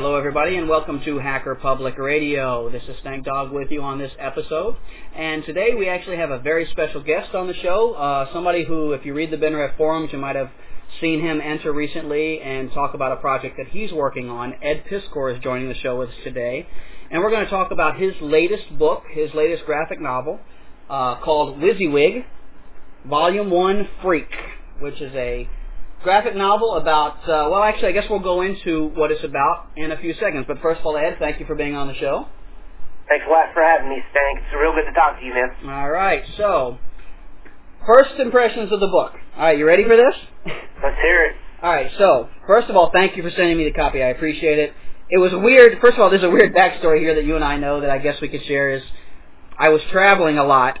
Hello, everybody, and welcome to Hacker Public Radio. This is Stankdawg with you on this episode. And today we actually have a very special guest on the show. Uh, somebody who, if you read the BinRev forums, you might have seen him enter recently and talk about a project that he's working on. Ed Piskor is joining the show with us today. And we're going to talk about his latest book, his latest graphic novel, uh, called WIZZYWIG, Volume 1 Freak, which is a graphic novel about, uh, well, actually, I guess we'll go into what it's about in a few seconds. But first of all, Ed, thank you for being on the show. Thanks a lot for having me, Stank. It's real good to talk to you, man. All right, so first impressions of the book. All right, you ready for this? Let's hear it. All right, so first of all, thank you for sending me the copy. I appreciate it. It was weird. First of all, there's a weird backstory here that you and I know that I guess we could share. Is I was traveling a lot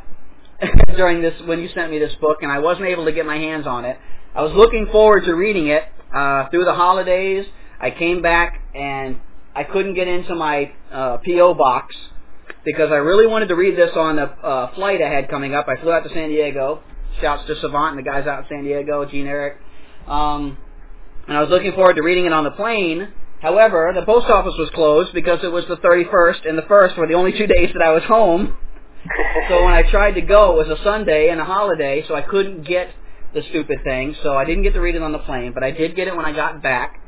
during this when you sent me this book, and I wasn't able to get my hands on it. I was looking forward to reading it uh, through the holidays. I came back and I couldn't get into my uh, PO box because I really wanted to read this on a uh, flight I had coming up. I flew out to San Diego. Shouts to Savant and the guys out in San Diego, Gene Eric. Um, and I was looking forward to reading it on the plane. However, the post office was closed because it was the 31st and the 1st were the only two days that I was home. so when I tried to go, it was a Sunday and a holiday, so I couldn't get the stupid thing. So I didn't get to read it on the plane, but I did get it when I got back.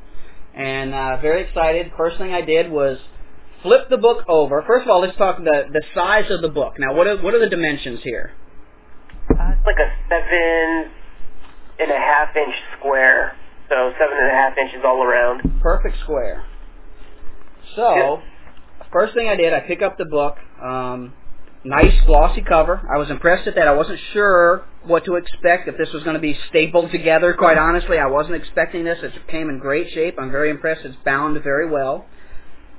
And uh, very excited. First thing I did was flip the book over. First of all, let's talk the the size of the book. Now, what are what are the dimensions here? Uh, it's like a seven and a half inch square, so seven and a half inches all around. Perfect square. So, first thing I did, I pick up the book. Um, nice glossy cover. I was impressed at that. I wasn't sure what to expect if this was going to be stapled together. Quite honestly, I wasn't expecting this. It came in great shape. I'm very impressed. It's bound very well.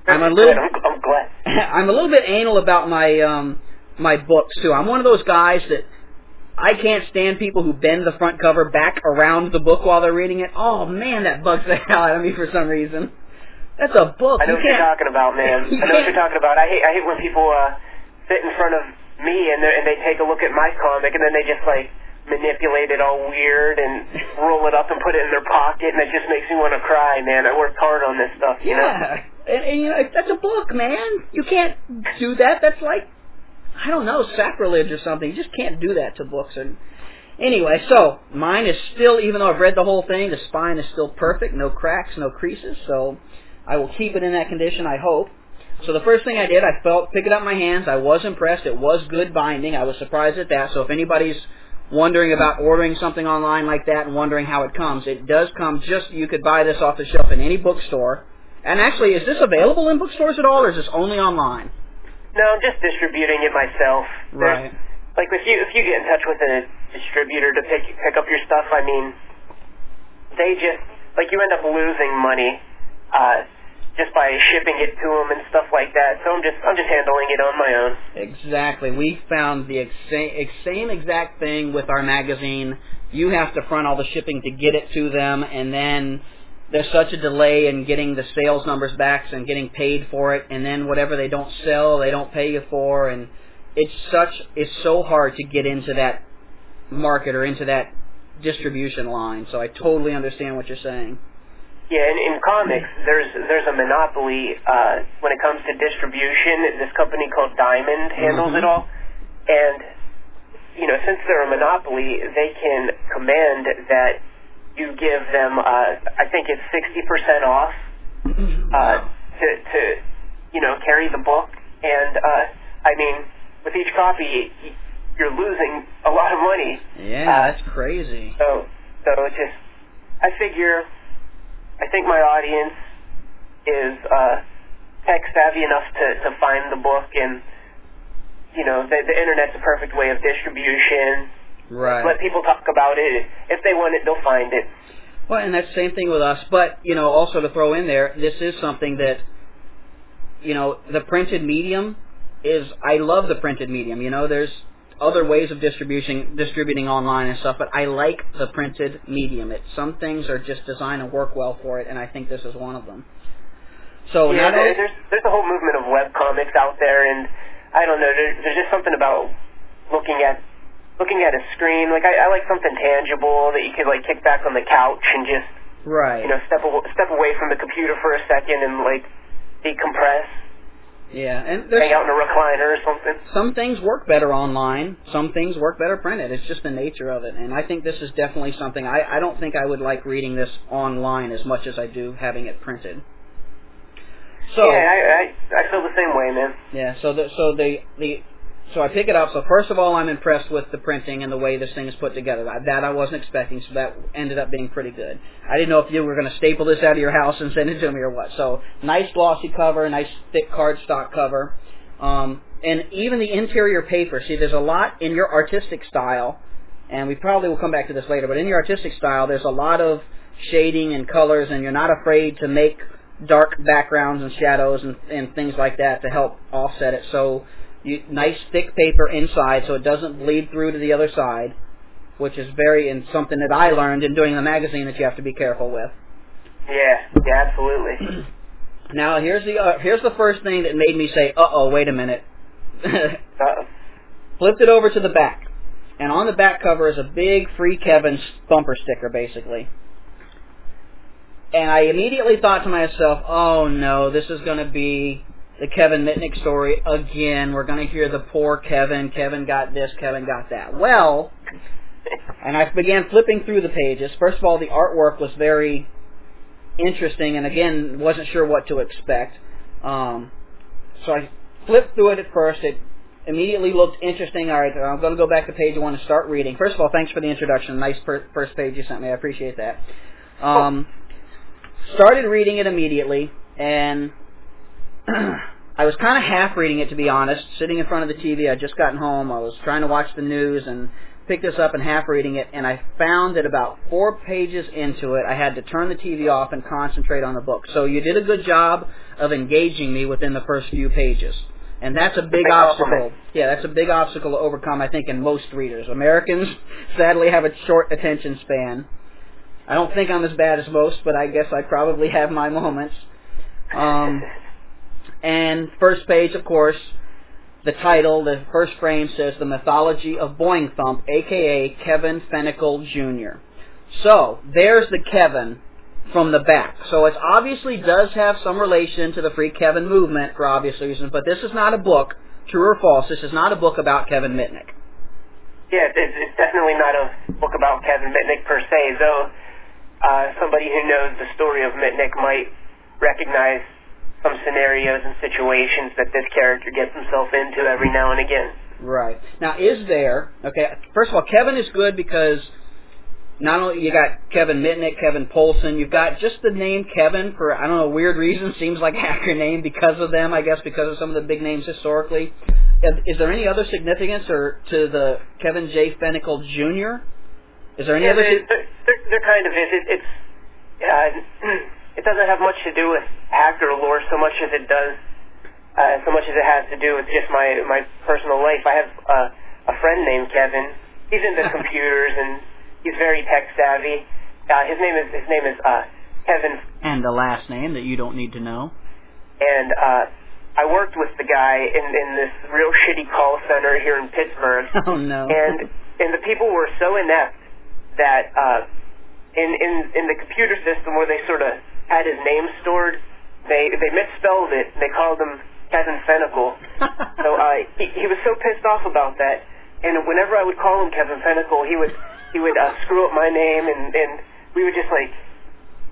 I'm a little. I'm, glad. I'm a little bit anal about my um my books too. I'm one of those guys that I can't stand people who bend the front cover back around the book while they're reading it. Oh man, that bugs the hell out of me for some reason. That's a book. I know you what you're talking about, man. I know what you're talking about. I hate I hate when people uh sit in front of me and, and they take a look at my comic and then they just like manipulate it all weird and roll it up and put it in their pocket and it just makes me want to cry, man. I worked hard on this stuff, you yeah. know. And, and you know, that's a book, man. You can't do that. That's like I don't know, sacrilege or something. You just can't do that to books and Anyway, so mine is still, even though I've read the whole thing, the spine is still perfect, no cracks, no creases. So I will keep it in that condition. I hope. So the first thing I did, I felt, pick it up in my hands. I was impressed. It was good binding. I was surprised at that. So if anybody's wondering about ordering something online like that and wondering how it comes, it does come just, you could buy this off the shelf in any bookstore. And actually, is this available in bookstores at all, or is this only online? No, I'm just distributing it myself. Right. There's, like if you if you get in touch with a distributor to pick pick up your stuff, I mean, they just like you end up losing money. Uh, just by shipping it to them and stuff like that. So I'm just I'm just handling it on my own. Exactly. We found the ex- same exact thing with our magazine. You have to front all the shipping to get it to them, and then there's such a delay in getting the sales numbers back and getting paid for it, and then whatever they don't sell, they don't pay you for, and it's such it's so hard to get into that market or into that distribution line. So I totally understand what you're saying. Yeah, in, in comics, there's there's a monopoly uh, when it comes to distribution. This company called Diamond handles Mhm. it all, and you know, since they're a monopoly, they can command that you give them. Uh, I think it's sixty percent off uh, to to you know carry the book, and uh, I mean, with each copy, you're losing a lot of money. Yeah, Uh, that's crazy. So, so it's just, I figure, I think my audience is uh, tech savvy enough to, to find the book, and you know, the, the internet's a perfect way of distribution. Right. Let people talk about it. If they want it, they'll find it. Well, and that's the same thing with us. But you know, also to throw in there, this is something that you know the printed medium is. I love the printed medium. You know, there's other ways of distribution distributing online and stuff, but I like the printed medium. It some things are just designed to work well for it, and I think this is one of them. So yeah, only, there's there's a whole movement of web comics out there, and I don't know. There's, there's just something about looking at looking at a screen. Like I, I like something tangible that you could like kick back on the couch and just right. you know step aw- step away from the computer for a second and like decompress. Yeah, and Hang out in a recliner or something. some things work better online. Some things work better printed. It's just the nature of it, and I think this is definitely something. I I don't think I would like reading this online as much as I do having it printed. So yeah, I, I I feel the same way, man. Yeah, so the so the the so I pick it up. So first of all, I'm impressed with the printing and the way this thing is put together. That, I wasn't expecting, so that ended up being pretty good. I didn't know if you were going to staple this out of your house and send it to me or what. So nice glossy cover, nice thick cardstock cover, um, and even the interior paper. See, there's a lot in your artistic style, and we probably will come back to this later. But in your artistic style, there's a lot of shading and colors, and you're not afraid to make dark backgrounds and shadows and, and things like that to help offset it. So you, nice thick paper inside so it doesn't bleed through to the other side, which is very and something that I learned in doing the magazine that you have to be careful with. Yeah, yeah, absolutely. Now here's the uh, here's the first thing that made me say, "Uh oh, wait a minute." Uh, Flipped it over to the back, and on the back cover is a big Free Kevin bumper sticker, basically. And I immediately thought to myself, "Oh no, this is going to be the Kevin Mitnick story again. We're going to hear the poor Kevin. Kevin got this. Kevin got that." Well, and I began flipping through the pages. First of all, the artwork was very interesting, and again, wasn't sure what to expect. Um, so I flipped through it at first. It immediately looked interesting. All right, I'm going to go back to page one and start reading. First of all, thanks for the introduction. Nice per- first page you sent me. I appreciate that. Um, started reading it immediately, and I was kind of half reading it to be honest. Sitting in front of the TV, I'd just gotten home. I was trying to watch the news and picked this up and half reading it, and I found that about four pages into it, I had to turn the TV off and concentrate on the book. So you did a good job of engaging me within the first few pages. And that's a big obstacle. Yeah, that's a big obstacle to overcome, I think, in most readers. Americans sadly have a short attention span. I don't think I'm as bad as most, but I guess I probably have my moments. Um, and first page, of course, the title, the first frame says The Mythology of Boing Thump, aka Kevin Phenicle Jr. So, there's the Kevin from the back. So it obviously does have some relation to the Free Kevin movement for obvious reasons, but this is not a book, true or false, this is not a book about Kevin Mitnick. yeah, it's, definitely not a book about Kevin Mitnick per se, though uh, somebody who knows the story of Mitnick might recognize some scenarios and situations that this character gets himself into every now and again. Right. Now, is there, okay, first of all, Kevin is good because not only you got Kevin Mitnick, Kevin Poulsen, you've got just the name Kevin for, I don't know, weird reason, seems like a hacker name because of them, I guess, because of some of the big names historically. Is, there any other significance or to the Kevin J. Phenicle Jr.? Is there any Yeah, other... there, there, there kind of is. It, it's uh, it doesn't have much to do with hacker lore so much as it does, uh, so much as it has to do with just my my personal life. I have uh, a friend named Kevin. He's into computers and he's very tech savvy. Uh, his name is his name is uh, Kevin, and the last name that you don't need to know. and uh, I worked with the guy in in this real shitty call center here in Pittsburgh. Oh, no. and and the people were so inept that uh, in in in the computer system where they sort of had his name stored, they they misspelled it. They called him Kevin Phenicle. so uh, he he was so pissed off about that. And whenever I would call him Kevin Phenicle, he would he would uh, screw up my name, and and we would just like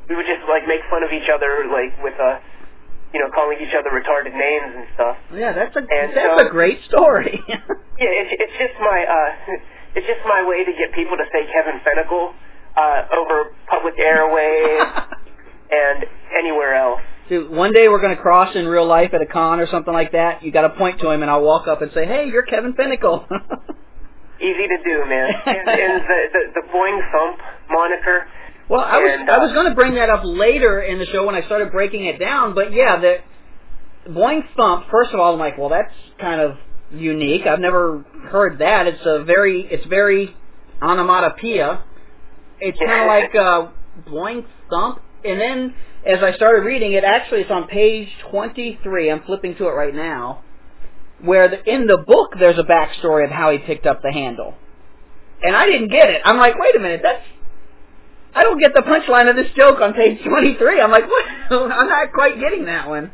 we would just like make fun of each other, like with uh you know calling each other retarded names and stuff. yeah, that's a And that's so- a great story. Yeah, it's it's just my uh, it's just my way to get people to say Kevin Phenicle uh, over public airwaves and anywhere else. Dude, one day we're going to cross in real life at a con or something like that. You got to point to him, and I'll walk up and say, "Hey, you're Kevin Phenicle." Easy to do, man. And, and the, the the Boing Thump moniker, Well, I was And, I uh, was going to bring that up later in the show when I started breaking it down, but yeah, the Boing Thump. First of all, I'm like, well, that's kind of unique. I've never heard that. It's a very it's very onomatopoeia. It's kind of like uh, Boing Thump, and then as I started reading it, actually it's on page 23. I'm flipping to it right now, where the, in the book there's a backstory of how he picked up the handle, and I didn't get it. I'm like, wait a minute, that's I don't get the punchline of this joke on page 23. I'm like, what? I'm not quite getting that one.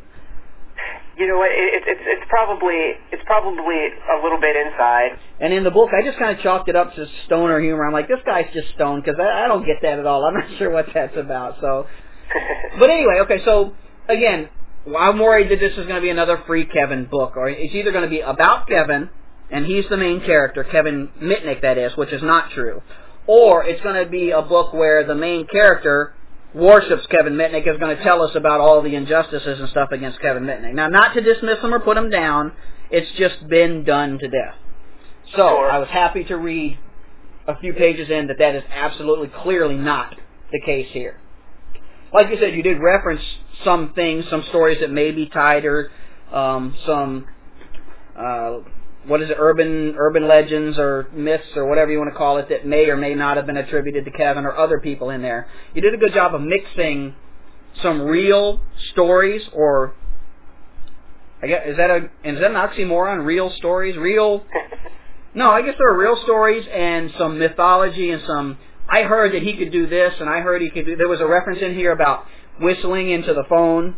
You know what? It, it, it's it's probably it's probably a little bit inside. And in the book, I just kind of chalked it up to stoner humor. I'm like, this guy's just stoned because I, I don't get that at all. I'm not sure what that's about. So, but anyway, okay. So again, I'm worried that this is going to be another free Kevin book, or it's either going to be about Kevin, and he's the main character, Kevin Mitnick, that is, which is not true, or it's going to be a book where the main character worships Kevin Mitnick is going to tell us about all the injustices and stuff against Kevin Mitnick. Now, not to dismiss him or put him down, it's just been done to death. So Sure. I was happy to read a few pages in that that is absolutely clearly not the case here. Like you said, you did reference some things, some stories that may be tied or um, some uh, what is it, urban urban legends or myths or whatever you want to call it that may or may not have been attributed to Kevin or other people in there. You did a good job of mixing some real stories or I guess is that a is that an oxymoron? Real stories, real no, I guess there are real stories and some mythology and some. I heard that he could do this, and I heard he could do. There was a reference in here about whistling into the phone,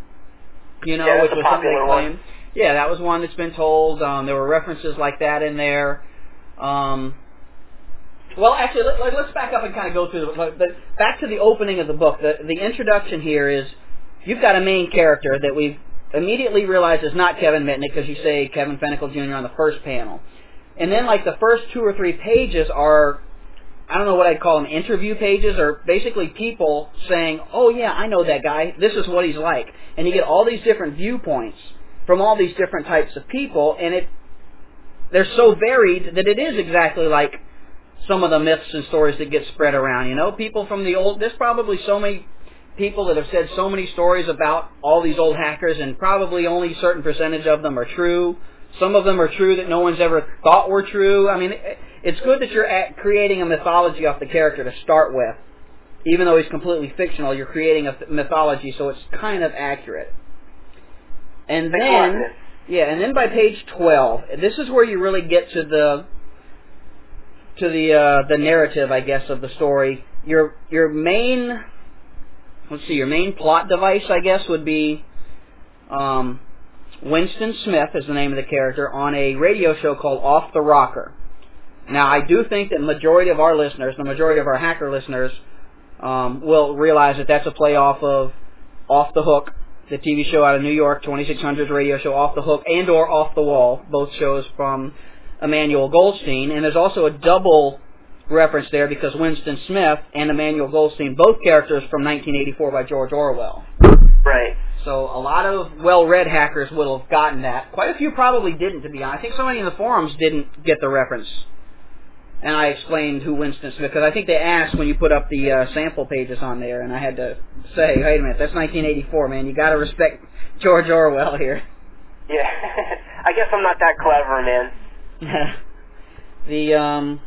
you know, Yeah, which was something they one. Yeah, that was one that's been told. Um, there were references like that in there. Um, well, actually, let, us back up and kind of go through the, the back to the opening of the book. The the introduction here is you've got a main character that we've immediately realize is not Kevin Mitnick because you say Kevin Phenicle Jr. on the first panel. And then like the first two or three pages are I don't know what I'd call them interview pages or basically people saying, "Oh yeah, I know that guy. This is what he's like." And you get all these different viewpoints from all these different types of people and it they're so varied that it is exactly like some of the myths and stories that get spread around, you know? People from the old there's probably so many people that have said so many stories about all these old hackers and probably only a certain percentage of them are true. Some of them are true that no one's ever thought were true. I mean, it's good that you're at creating a mythology off the character to start with. Even though he's completely fictional, you're creating a mythology so it's kind of accurate. And then, yeah, and then by page 12, this is where you really get to the to the uh, the narrative, I guess, of the story. Your your main let's see, your main plot device, I guess, would be um, Winston Smith is the name of the character on a radio show called Off the Rocker. Now, I do think that the majority of our listeners, the majority of our hacker listeners, um, will realize that that's a play off of Off the Hook, the TV show out of New York, 2600's radio show Off the Hook, and or Off the Wall, both shows from Emmanuel Goldstein. And there's also a double reference there because Winston Smith and Emmanuel Goldstein, both characters from 1984 by George Orwell. Right. So a lot of well-read hackers will have gotten that. Quite a few probably didn't, to be honest. I think so many in the forums didn't get the reference. And I explained who Winston Smith, because I think they asked when you put up the uh, sample pages on there, and I had to say, wait a minute, that's 1984, man. You got to respect George Orwell here. Yeah. I guess I'm not that clever, man. the um,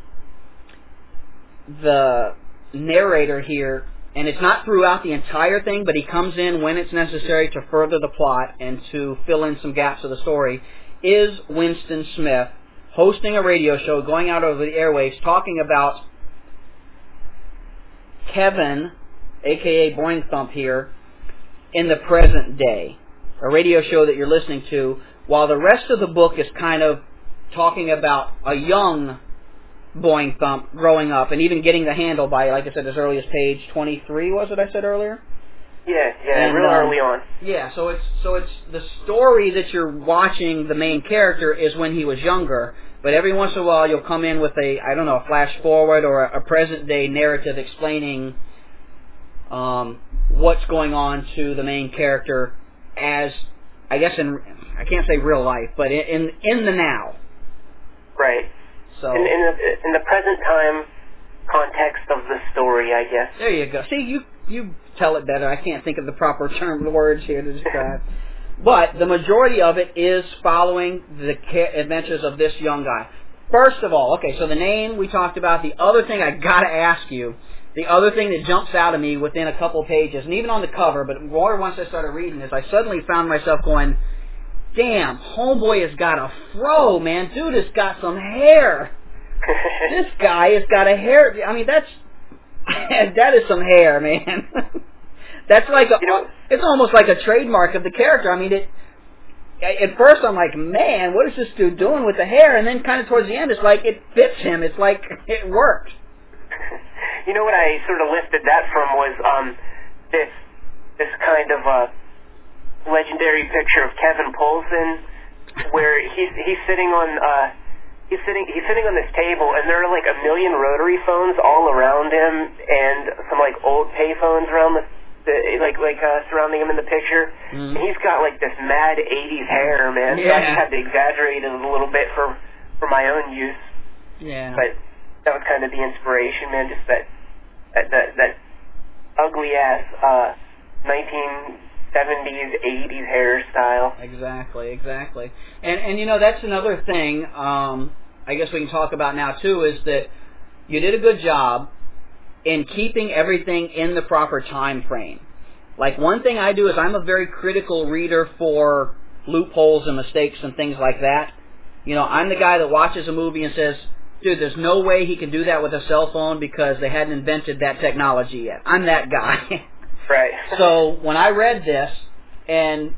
the narrator here, and it's not throughout the entire thing, but he comes in when it's necessary to further the plot and to fill in some gaps of the story, is Winston Smith hosting a radio show, going out over the airwaves, talking about Kevin, aka Boing Thump here, in the present day. A radio show that you're listening to, while the rest of the book is kind of talking about a young Boing Thump growing up and even getting the handle by, like I said, as early as page 23, was it I said earlier? Yeah, yeah, And, real um, early on. Yeah, so it's so it's the story that you're watching. The main character is when he was younger, but every once in a while you'll come in with a I don't know a flash forward or a, a present day narrative explaining um, what's going on to the main character as I guess in I can't say real life, but in in, in the now. Right. So In, in the in the present time, context of the story, I guess. There you go. See, you you tell it better. I can't think of the proper term words here to describe. but the majority of it is following the adventures of this young guy. First of all, okay, so the name we talked about. The other thing I gotta ask you, the other thing that jumps out of me within a couple pages, and even on the cover, but more once I started reading this, I suddenly found myself going, "Damn, homeboy has got a fro, man. Dude has got some hair." this guy has got a hair. I mean, that's that is some hair, man. that's like a, You know- it's almost like a trademark of the character. I mean, it. At first, I'm like, man, what is this dude doing with the hair? And then, kind of towards the end, it's like it fits him. It's like it worked. you know what I sort of lifted that from was um, this this kind of uh, legendary picture of Kevin Poulsen, where he's he's sitting on uh, he's sitting he's sitting on this table, and there are like a million rotary phones all around him, and some like old pay phones around the. The, like like uh, surrounding him in the picture, Mhm. and he's got like this mad '80s hair, man. So I just had to exaggerate it a little bit for for my own use Yeah. but that was kind of the inspiration, man. Just that that that, that ugly ass uh, 1970s 80s hairstyle. Exactly, exactly. And and you know that's another thing. Um, I guess we can talk about now too is that you did a good job in keeping everything in the proper time frame. Like one thing I do is I'm a very critical reader for loopholes and mistakes and things like that. You know, I'm the guy that watches a movie and says, "Dude, there's no way he can do that with a cell phone because they hadn't invented that technology yet." I'm that guy. Right. So when I read this, and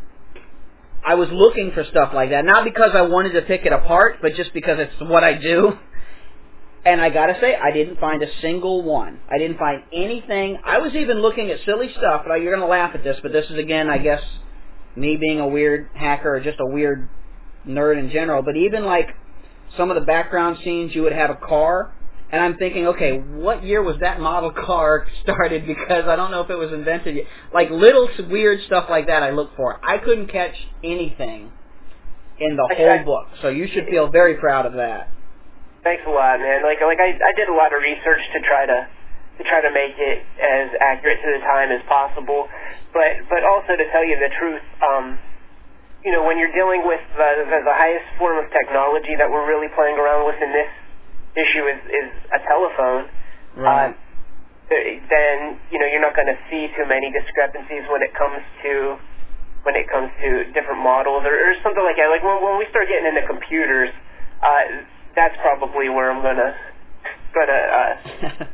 I was looking for stuff like that, not because I wanted to pick it apart, but just because it's what I do. And I gotta say, I didn't find a single one. I didn't find anything. I was even looking at silly stuff, but you're gonna laugh at this, but this is again, I guess, me being a weird hacker or just a weird nerd in general. But even like some of the background scenes, you would have a car, and I'm thinking, okay, what year was that model car started? Because I don't know if it was invented yet. Like little weird stuff like that, I look for. I couldn't catch anything in the whole book, so you should feel very proud of that. Thanks a lot, man. Like like I I did a lot of research to try to to try to make it as accurate to the time as possible, but but also to tell you the truth. Um, you know, when you're dealing with the, the, the highest form of technology that we're really playing around with in this issue is is a telephone. Uh, th- then you know you're not going to see too many discrepancies when it comes to when it comes to different models or, or something like that. Like when, when we start getting into computers, uh, that's probably where I'm gonna gonna uh,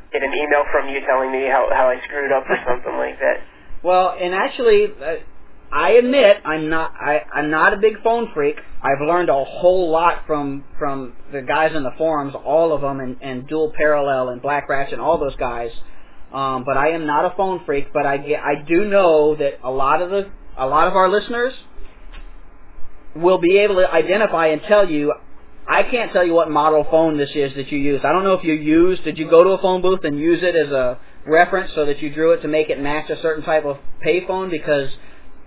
get an email from you telling me how how I screwed up or something like that. Well, and actually, uh, I admit I'm not I, I'm not a big phone freak. I've learned a whole lot from from the guys in the forums, all of them, and, and Dual Parallel and Black Ratchet and all those guys. Um, but I am not a phone freak. But I get, I do know that a lot of the a lot of our listeners will be able to identify and tell you. I can't tell you what model phone this is that you used. I don't know if you used. Did you go to a phone booth and use it as a reference so that you drew it to make it match a certain type of payphone? Because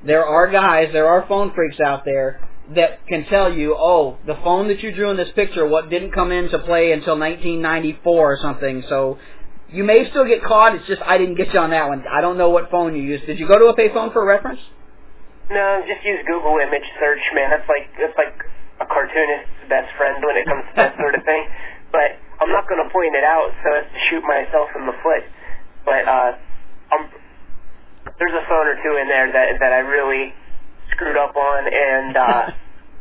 there are guys, there are phone freaks out there that can tell you, oh, the phone that you drew in this picture, what didn't come into play until 1994 or something. So you may still get caught. It's just I didn't get you on that one. I don't know what phone you used. Did you go to a payphone for reference? No, just use Google image search, man. That's like that's like a cartoonist's best friend when it comes to that sort of thing. But I'm not going to point it out so as to shoot myself in the foot. But uh, I'm, there's a phone or two in there that that I really screwed up on, and uh,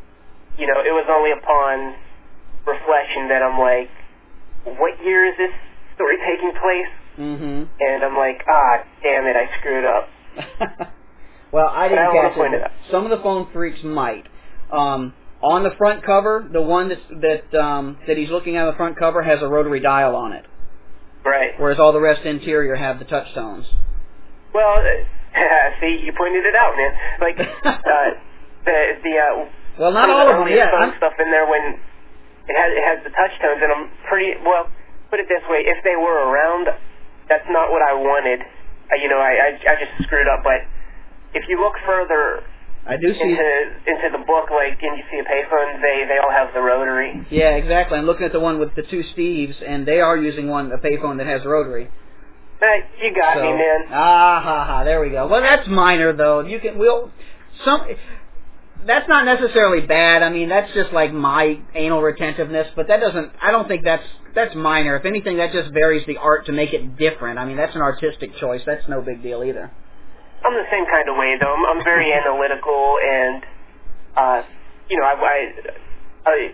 you know, it was only upon reflection that I'm like, what year is this story taking place? Mm-hmm. And I'm like, ah, damn it, I screwed up. well, I didn't don't catch it. it. Some of the phone freaks might. Um, on the front cover, the one that that um, that he's looking at on the front cover has a rotary dial on it, Right. whereas all the rest interior have the touch tones. Well, see, you pointed it out, man. Like uh, the the uh, Well, not all of them. Yeah, I'm- stuff in there when it has it has the touch tones, and I'm pretty well. Put it this way: if they were around, that's not what I wanted. Uh, you know, I, I I just screwed up. But if you look further I do see into into the book, like and you see a payphone, they they all have the rotary. Yeah, exactly. I'm looking at the one with the two Steves, and they are using one a payphone that has rotary. Hey, you got So- me, man. Ah ha ha. There we go. Well, that's minor though. You can we'll some. That's not necessarily bad. I mean, that's just like my anal retentiveness, but that doesn't. I don't think that's that's minor. If anything, that just varies the art to make it different. I mean, that's an artistic choice. That's no big deal either. I'm the same kind of way though. I'm, I'm very analytical and uh, you know, I, I, I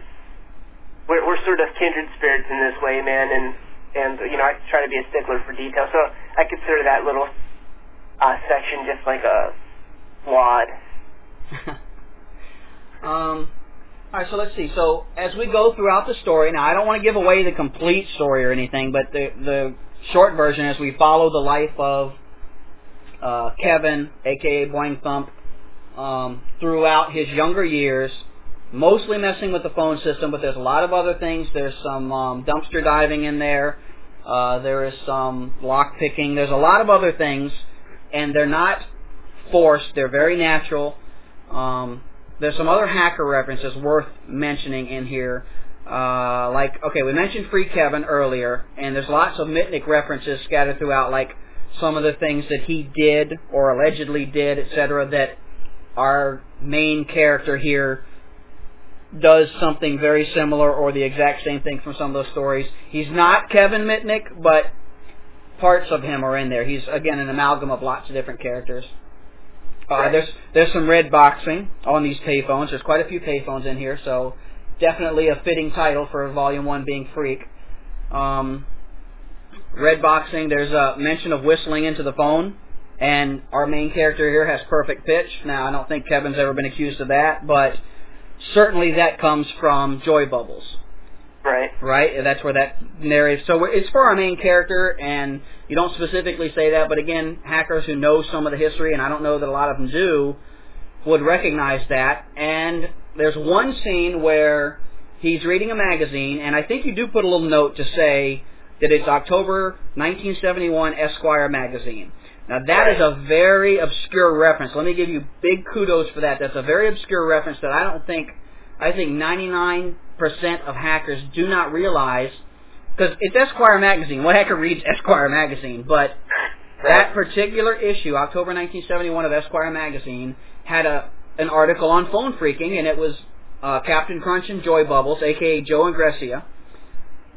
we're, we're sort of kindred spirits in this way, man, and and you know, I try to be a stickler for detail. So I consider that little uh, section just like a wad. um, all right, so let's see. So as we go throughout the story, now I don't want to give away the complete story or anything, but the the short version is we follow the life of uh, Kevin, aka Boing Thump, um, throughout his younger years, mostly messing with the phone system, but there's a lot of other things. There's some um, dumpster diving in there. Uh, there is some lock picking. There's a lot of other things, and they're not forced. They're very natural. Um, there's some other hacker references worth mentioning in here. Uh, like, okay, we mentioned Free Kevin earlier, and there's lots of Mitnick references scattered throughout, like some of the things that he did or allegedly did, etc., that our main character here does something very similar or the exact same thing from some of those stories. He's not Kevin Mitnick, but parts of him are in there. He's again an amalgam of lots of different characters. Uh, Right. There's there's some red boxing on these payphones. There's quite a few payphones in here, so definitely a fitting title for Volume One being Freak. Um, red boxing. There's a mention of whistling into the phone, and our main character here has perfect pitch. Now I don't think Kevin's ever been accused of that, but certainly that comes from Joy Bubbles Right. right? And That's where that narrative. So it's for our main character, and you don't specifically say that, but again, hackers who know some of the history, and I don't know that a lot of them do, would recognize that. And there's one scene where he's reading a magazine, and I think you do put a little note to say that it's October 1971 Esquire magazine. Now that is a very obscure reference. Let me give you big kudos for that. That's a very obscure reference that I don't think I think 99% of hackers do not realize because it's Esquire magazine. What hacker reads Esquire magazine? But that particular issue, October 1971 of Esquire magazine, had a an article on phone freaking, and it was uh, Captain Crunch and Joy Bubbles, aka Joe Engressia.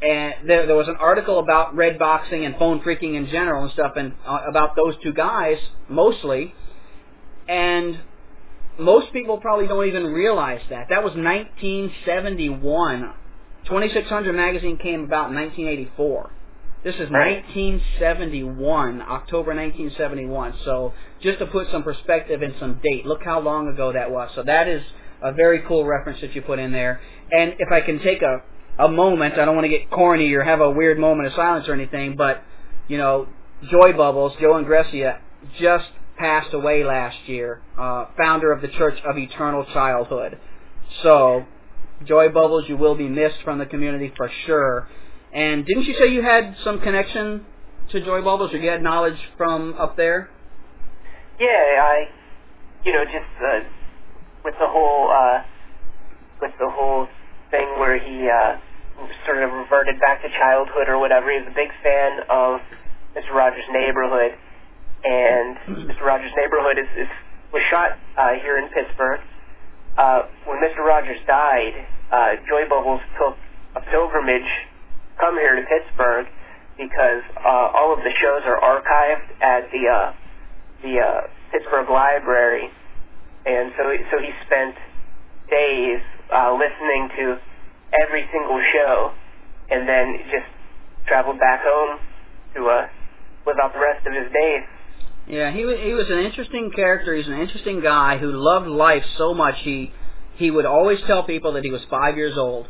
And there, there was an article about red boxing and phone freaking in general and stuff, and uh, about those two guys mostly. And most people probably don't even realize that. That was 1971. 2600 magazine came about in 1984. This is 1971, October 1971. So just to put some perspective and some date, look how long ago that was. So that is a very cool reference that you put in there. And if I can take a, a moment, I don't want to get corny or have a weird moment of silence or anything, but, you know, Joy Bubbles, Joe Engressia, just passed away last year, uh, founder of the Church of Eternal Childhood. So, Joy Bubbles, you will be missed from the community for sure. And didn't you say you had some connection to Joy Bubbles, or you had knowledge from up there? Yeah, I, you know, just uh, with the whole, uh, with the whole thing where he uh, sort of reverted back to childhood or whatever. He was a big fan of Mr. Rogers' Neighborhood, and Mr. Rogers' Neighborhood is, is was shot uh, here in Pittsburgh. Uh, when Mr. Rogers died, uh, Joy Bubbles took a pilgrimage come here to Pittsburgh because uh, all of the shows are archived at the uh, the uh, Pittsburgh Library, and so so he spent days uh, listening to every single show, and then just traveled back home to uh, live out the rest of his days. Yeah, he was he was an interesting character. He's an interesting guy who loved life so much. He he would always tell people that he was five years old.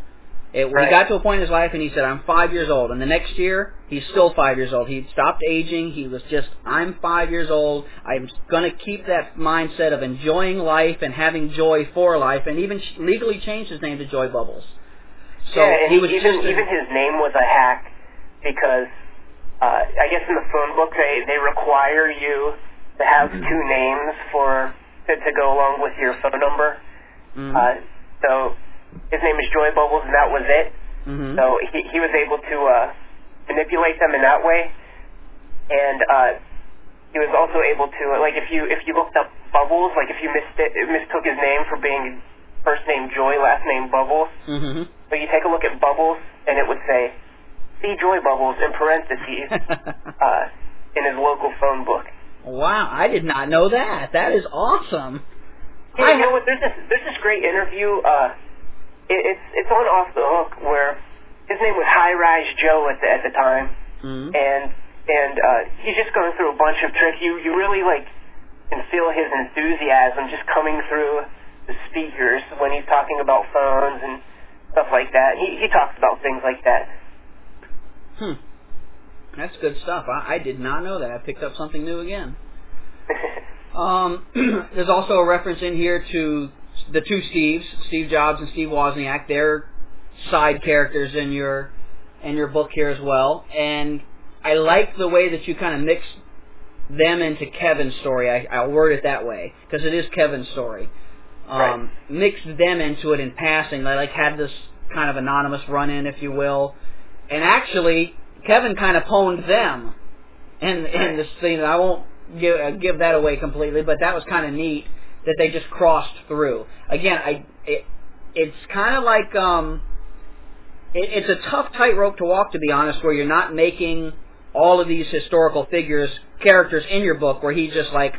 It, Right. He got to a point in his life and he said, "I'm five years old." And the next year, he's still five years old. He stopped aging. He was just, "I'm five years old. I'm going to keep that mindset of enjoying life and having joy for life." And even legally changed his name to Joy Bubbles. So yeah, and he was even even his name was a hack because uh, I guess in the phone book they they require you to have two names for to, to go along with your phone number. Mhm. Uh, so his name is Joy Bubbles, and that was it. Mhm. So he he was able to uh, manipulate them in that way, and uh, he was also able to like if you if you looked up Bubbles, like if you missed it, mistook his name for being first name Joy, last name Bubbles. Mhm. So you take a look at Bubbles, and it would say see Joy Bubbles in parentheses uh, in his local phone book. wow, I did not know that. That is awesome. Yeah, I you know what? There's this there's this great interview. Uh, it, it's it's on Off the Hook where his name was High Rise Joe at the at the time, Mhm. and and uh, he's just going through a bunch of tricks. You you really like can feel his enthusiasm just coming through the speakers when he's talking about phones and stuff like that. He he talks about things like that. Hmm. That's good stuff. I, I did not know that. I picked up something new again. Um, there's also a reference in here to the two Steves, Steve Jobs and Steve Wozniak. They're side characters in your in your book here as well, and I like the way that you kind of mix them into Kevin's story. I, I'll word it that way because it is Kevin's story. Um, Mixed them into it in passing. They like had this kind of anonymous run-in, if you will, and actually Kevin kind of pwned them in in the scene. I won't give uh, give that away completely, but that was kind of neat that they just crossed through. Again, I it, it's kind of like um, it, it's a tough tightrope to walk, to be honest, where you're not making all of these historical figures characters in your book, where he's just like,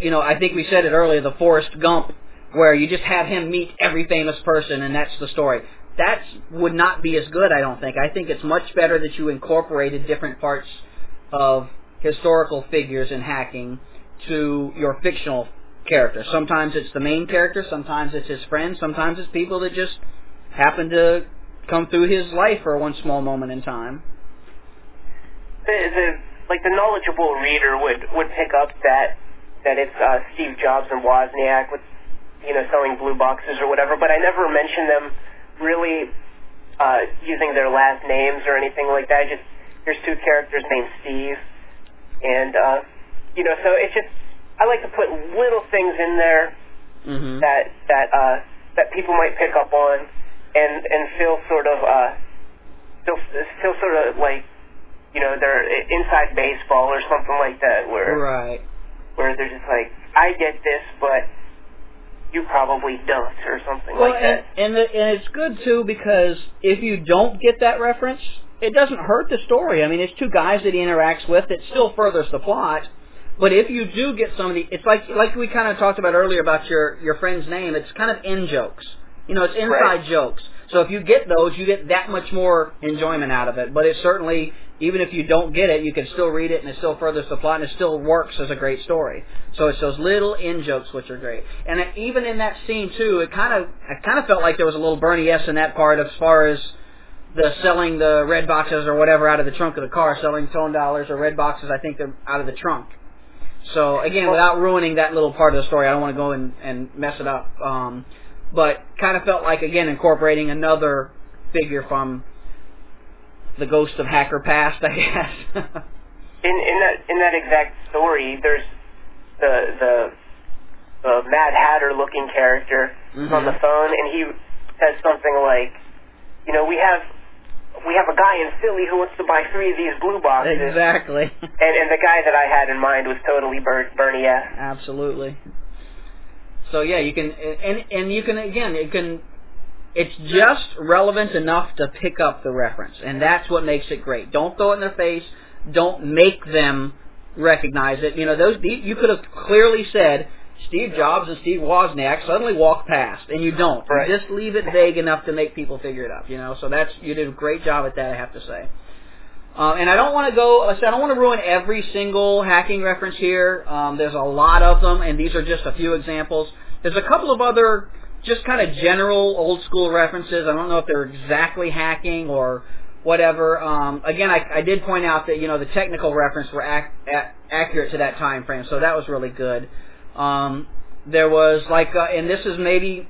you know, I think we said it earlier, the Forrest Gump, where you just have him meet every famous person and that's the story. That would not be as good, I don't think. I think it's much better that you incorporated different parts of historical figures in hacking to your fictional character. Sometimes it's the main character, sometimes it's his friends, sometimes it's people that just happen to come through his life for one small moment in time. the, the like the knowledgeable reader would would pick up that that it's uh, Steve Jobs and Wozniak with you know selling blue boxes or whatever, but I never mention them really uh, using their last names or anything like that. Just here's two characters named Steve, and uh, you know, so it's just I like to put little things in there Mm-hmm. that that uh, that people might pick up on and and feel sort of uh, feel feel sort of like you know they're inside baseball or something like that where Right. where they're just like I get this but you probably don't or something Well, like and that. and, the, and it's good too because if you don't get that reference, it doesn't hurt the story. I mean, it's two guys that he interacts with. It still furthers the plot. But if you do get some of the, it's like like we kind of talked about earlier about your your friend's name. It's kind of in jokes. You know, it's inside Right. jokes. So if you get those, you get that much more enjoyment out of it. But it certainly, even if you don't get it, you can still read it, and it still furthers the plot, and it still works as a great story. So it's those little in jokes which are great. And even in that scene too, it kind of I kind of felt like there was a little Bernie S in that part as far as the selling the red boxes or whatever out of the trunk of the car, selling tone dollars or red boxes. I think they're out of the trunk. So again, without ruining that little part of the story, I don't want to go and, and mess it up. Um, but kind of felt like again incorporating another figure from the ghost of Hacker Past, I guess. In in that in that exact story, there's the the the Mad Hatter looking character Mhm. on the phone, and he says something like, you know, we have we have a guy in Philly who wants to buy three of these blue boxes. exactly. And and the guy that I had in mind was totally Ber- Bernie S. Absolutely. So yeah, you can and and you can again it can it's just relevant enough to pick up the reference, and that's what makes it great. Don't throw it in their face. Don't make them recognize it. You know, those you could have clearly said Steve Jobs and Steve Wozniak suddenly walk past, and you don't. Right. You just leave it vague enough to make people figure it out. You know, so that's you did a great job at that. I have to say. Uh, and I don't want to go. I said I don't want to ruin every single hacking reference here. Um, there's a lot of them, and these are just a few examples. There's a couple of other just kind of general old school references. I don't know if they're exactly hacking or whatever. Um, again, I, I did point out that you know the technical reference were ac- ac- accurate to that time frame, so that was really good. Um, there was like, uh, and this is maybe,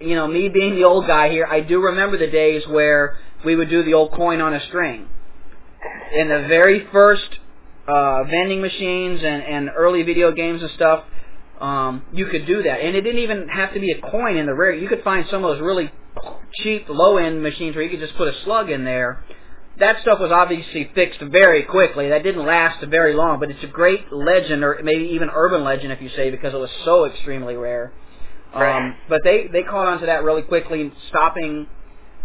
you know, me being the old guy here. I do remember the days where we would do the old coin on a string. In the very first uh, vending machines and, and early video games and stuff, um, you could do that, and it didn't even have to be a coin in the rare. You could find some of those really cheap low end machines where you could just put a slug in there. That stuff was obviously fixed very quickly. That didn't last very long, but it's a great legend, or maybe even urban legend, if you say, because it was so extremely rare. Right. Um, but they they caught on to that really quickly, stopping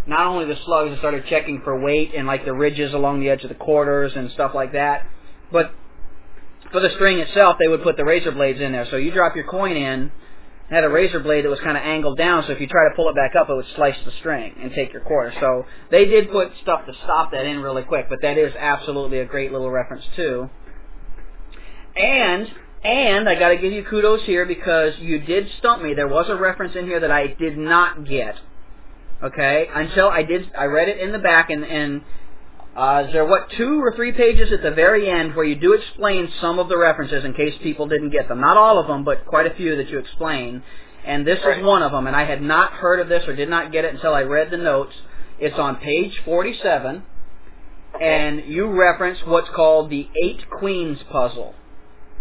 not only the slugs, they started checking for weight and like the ridges along the edge of the quarters and stuff like that. But for the string itself, they would put the razor blades in there. So you drop your coin in, had a razor blade that was kind of angled down, so if you try to pull it back up, it would slice the string and take your quarter. So they did put stuff to stop that in really quick, but that is absolutely a great little reference too. And and I got to give you kudos here because you did stump me. There was a reference in here that I did not get. Okay, until I did, I read it in the back, and and uh, is there what two or three pages at the very end where you do explain some of the references in case people didn't get them? Not all of them, but quite a few that you explain. And this Right. is one of them, and I had not heard of this or did not get it until I read the notes. It's on page 47, and you reference what's called the Eight Queens puzzle.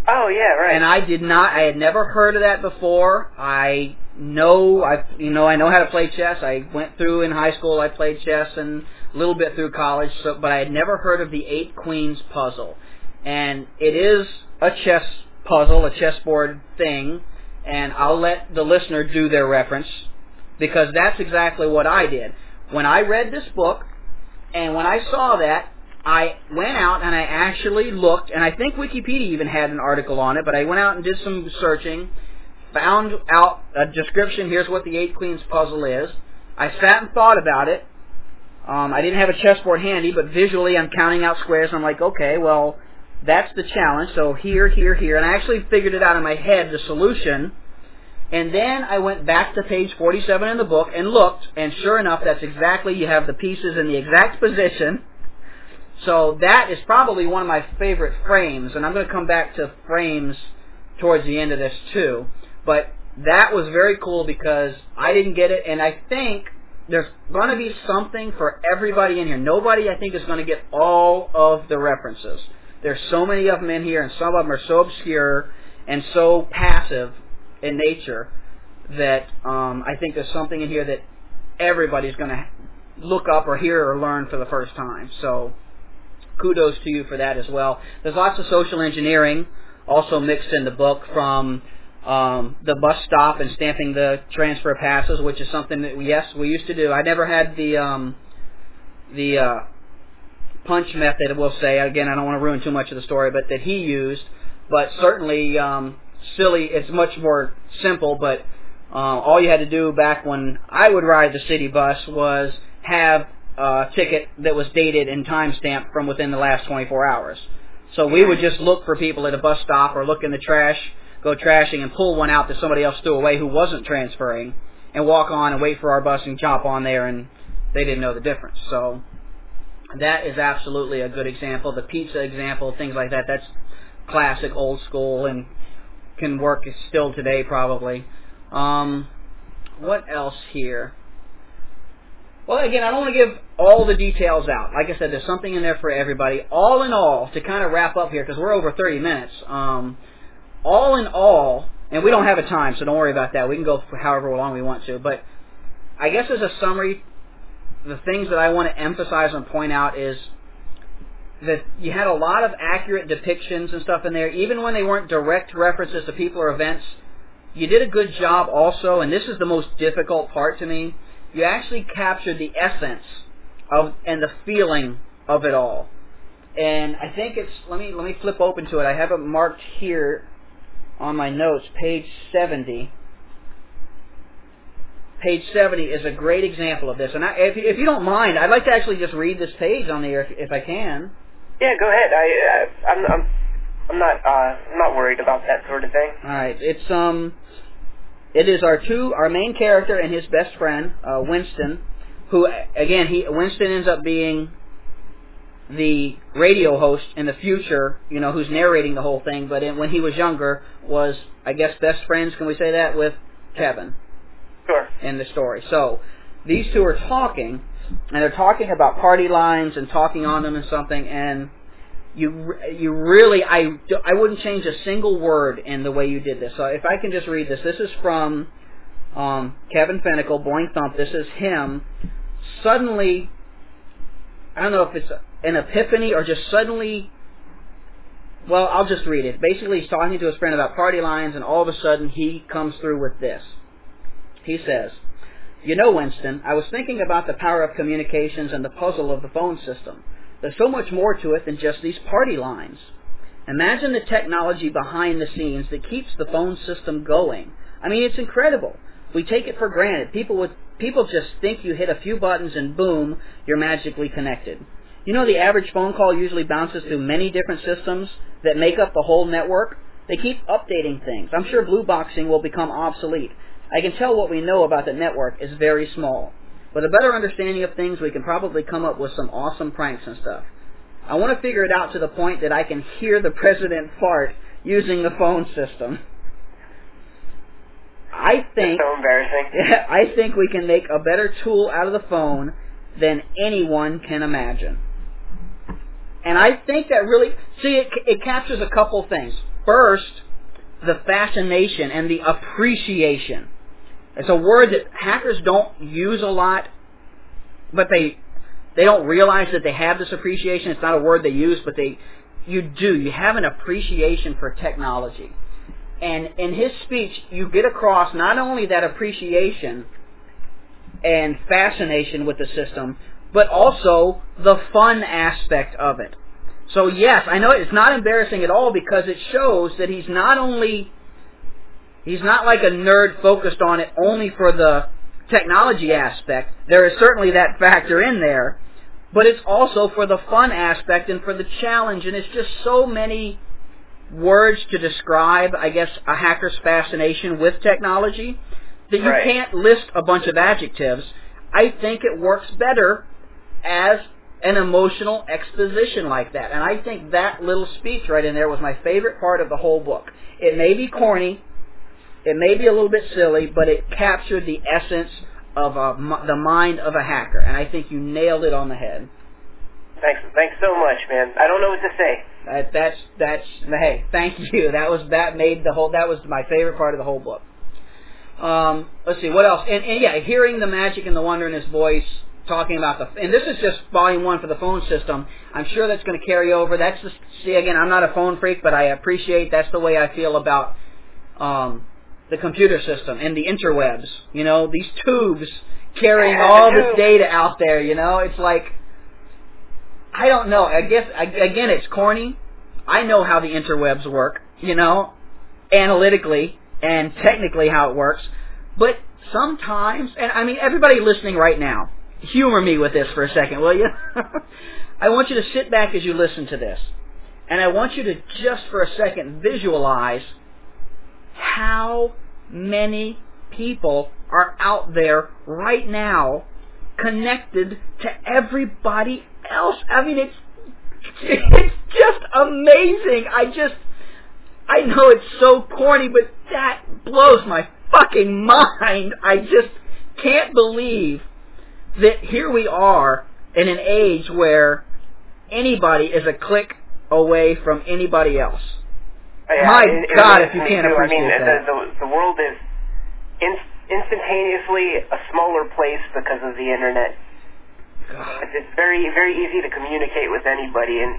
Oh yeah, right. And I did not. I had never heard of that before. I know. I you know. I know how to play chess. I went through in high school. I played chess and a little bit through college. So, but I had never heard of the Eight Queens puzzle. And it is a chess puzzle, a chessboard thing. And I'll let the listener do their reference because that's exactly what I did when I read this book. And when I saw that, I went out and I actually looked, and I think Wikipedia even had an article on it, but I went out and did some searching, found out a description, here's what the Eight Queens puzzle is. I sat and thought about it. Um, I didn't have a chessboard handy, but visually I'm counting out squares, I'm like, okay, well, that's the challenge, so here, here, here, and I actually figured it out in my head, the solution, and then I went back to page 47 in the book and looked, and sure enough, that's exactly, you have the pieces in the exact position, so that is probably one of my favorite frames, and I'm going to come back to frames towards the end of this too. But that was very cool because I didn't get it, and I think there's going to be something for everybody in here. Nobody, I think, is going to get all of the references. There's so many of them in here, and some of them are so obscure and so passive in nature that um, I think there's something in here that everybody's going to look up or hear or learn for the first time. So kudos to you for that as well. There's lots of social engineering also mixed in the book from um, the bus stop and stamping the transfer passes, which is something that yes we used to do. I never had the um, the uh, punch method. We'll say again. I don't want to ruin too much of the story, but that he used. But certainly um, silly. It's much more simple, but. Uh, all you had to do back when I would ride the city bus was have uh, ticket that was dated and time stamped from within the last 24 hours. So we would just look for people at a bus stop or look in the trash, go trashing, and pull one out that somebody else threw away who wasn't transferring, and walk on and wait for our bus and jump on there, and they didn't know the difference. So that is absolutely a good example. The pizza example, things like that, that's classic, old school, and can work still today probably. Um, what else here? Well, again, I don't want to give all the details out. Like I said, there's something in there for everybody. All in all, to kind of wrap up here, because we're over 30 minutes, um, all in all, and we don't have a time, so don't worry about that. We can go for however long we want to. But I guess as a summary, the things that I want to emphasize and point out is that you had a lot of accurate depictions and stuff in there, even when they weren't direct references to people or events. You did a good job also, and this is the most difficult part to me you actually captured the essence of and the feeling of it all. And I think it's let me let me flip open to it. I have it marked here on my notes, page 70. Page 70 is a great example of this. And I, if, if you don't mind, I'd like to actually just read this page on there if, if I can. Yeah, go ahead. I, uh, I'm, I'm, I'm not, uh, I'm not worried about that sort of thing. All right, it's um, it is our two, our main character and his best friend, uh, Winston, who again he Winston ends up being the radio host in the future, you know, who's narrating the whole thing. But in, when he was younger, was I guess best friends. Can we say that with Kevin Sure. in the story? So these two are talking, and they're talking about party lines and talking on them and something. And you you really I I wouldn't change a single word in the way you did this. So if I can just read this, this is from um, Kevin Phenicle, Boing Thump. This is him suddenly. I don't know if it's an epiphany or just suddenly. Well, I'll just read it. Basically, he's talking to his friend about party lines, and all of a sudden he comes through with this. He says, "You know, Winston, I was thinking about the power of communications and the puzzle of the phone system." There's so much more to it than just these party lines. Imagine the technology behind the scenes that keeps the phone system going. I mean, it's incredible. We take it for granted. People would people just think you hit a few buttons and boom, you're magically connected. You know the average phone call usually bounces through many different systems that make up the whole network. They keep updating things. I'm sure blue boxing will become obsolete. I can tell what we know about the network is very small. With a better understanding of things, we can probably come up with some awesome pranks and stuff. I want to figure it out to the point that I can hear the president fart using the phone system. I think so embarrassing. I think we can make a better tool out of the phone than anyone can imagine. And I think that really see it it captures a couple things. First, the fascination and the appreciation it's a word that hackers don't use a lot, but they they don't realize that they have this appreciation. It's not a word they use, but they you do. You have an appreciation for technology. And in his speech, you get across not only that appreciation and fascination with the system, but also the fun aspect of it. So yes, I know it's not embarrassing at all because it shows that he's not only He's not like a nerd focused on it only for the technology aspect. There is certainly that factor in there, but it's also for the fun aspect and for the challenge, and it's just so many words to describe, I guess, a hacker's fascination with technology that you right. can't list a bunch of adjectives. I think it works better as an emotional exposition like that. And I think that little speech right in there was my favorite part of the whole book. It may be corny, it may be a little bit silly, but it captured the essence of uh, a, the mind of a hacker, and I think you nailed it on the head. Thanks, thanks so much, man. I don't know what to say. That, that's that's hey, thank you. That was that made the whole. That was my favorite part of the whole book. Um, let's see what else. And, and yeah, hearing the magic and the wonder in his voice, talking about the. And this is just volume one for the phone system. I'm sure that's going to carry over. That's just see again. I'm not a phone freak, but I appreciate that's the way I feel about um, the computer system and the interwebs. You know, these tubes carrying all this data out there. You know, it's like I don't know. I guess again, it's corny. I know how the interwebs work. You know, analytically and technically how it works, but sometimes, and I mean, everybody listening right now, humor me with this for a second, will you? I want you to sit back as you listen to this. And I want you to just for a second visualize how many people are out there right now connected to everybody else. I mean, it's it's just amazing. I just I know it's so corny, but that blows my fucking mind. I just can't believe that here we are in an age where anybody is a click away from anybody else. Yeah, My it, God, it if you can't appreciate I mean, that. The, the, the world is in, instantaneously a smaller place because of the internet. God. It's, very, very easy to communicate with anybody, and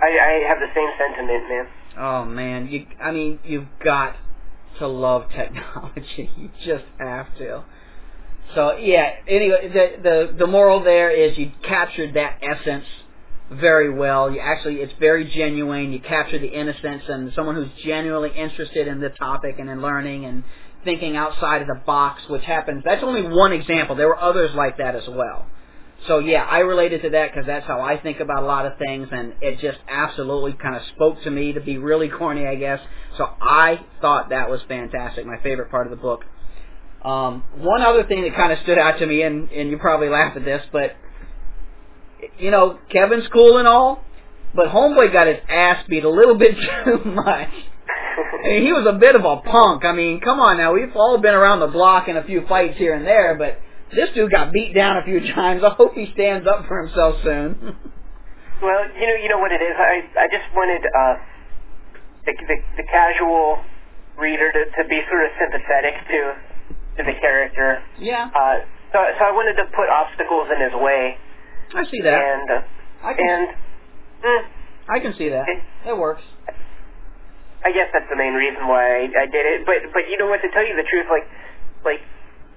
I, I have the same sentiment, man. Oh man, you I mean, you've got to love technology. you just have to. So yeah, anyway, the the the moral there is you captured that essence very well. You actually, it's very genuine. You capture the innocence and someone who's genuinely interested in the topic and in learning and thinking outside of the box, which happens. That's only one example. There were others like that as well. So yeah, I related to that because that's how I think about a lot of things, and it just absolutely kind of spoke to me to be really corny, I guess. So I thought that was fantastic. My favorite part of the book. Um, one other thing that kind of stood out to me, and, and you probably laughed at this, but you know, Kevin's cool and all, but Homeboy got his ass beat a little bit too much. He was a bit of a punk. I mean, come on now, we've all been around the block in a few fights here and there, but this dude got beat down a few times. I hope he stands up for himself soon. Well, you know, you know what it is. I I just wanted uh, the, the the casual reader to, to be sort of sympathetic to to the character. Yeah, Uh, so so I wanted to put obstacles in his way, I see that. and uh, I can, and mm, I can see that. That works. I guess that's the main reason why I, I did it. But but you know what? To tell you the truth, like like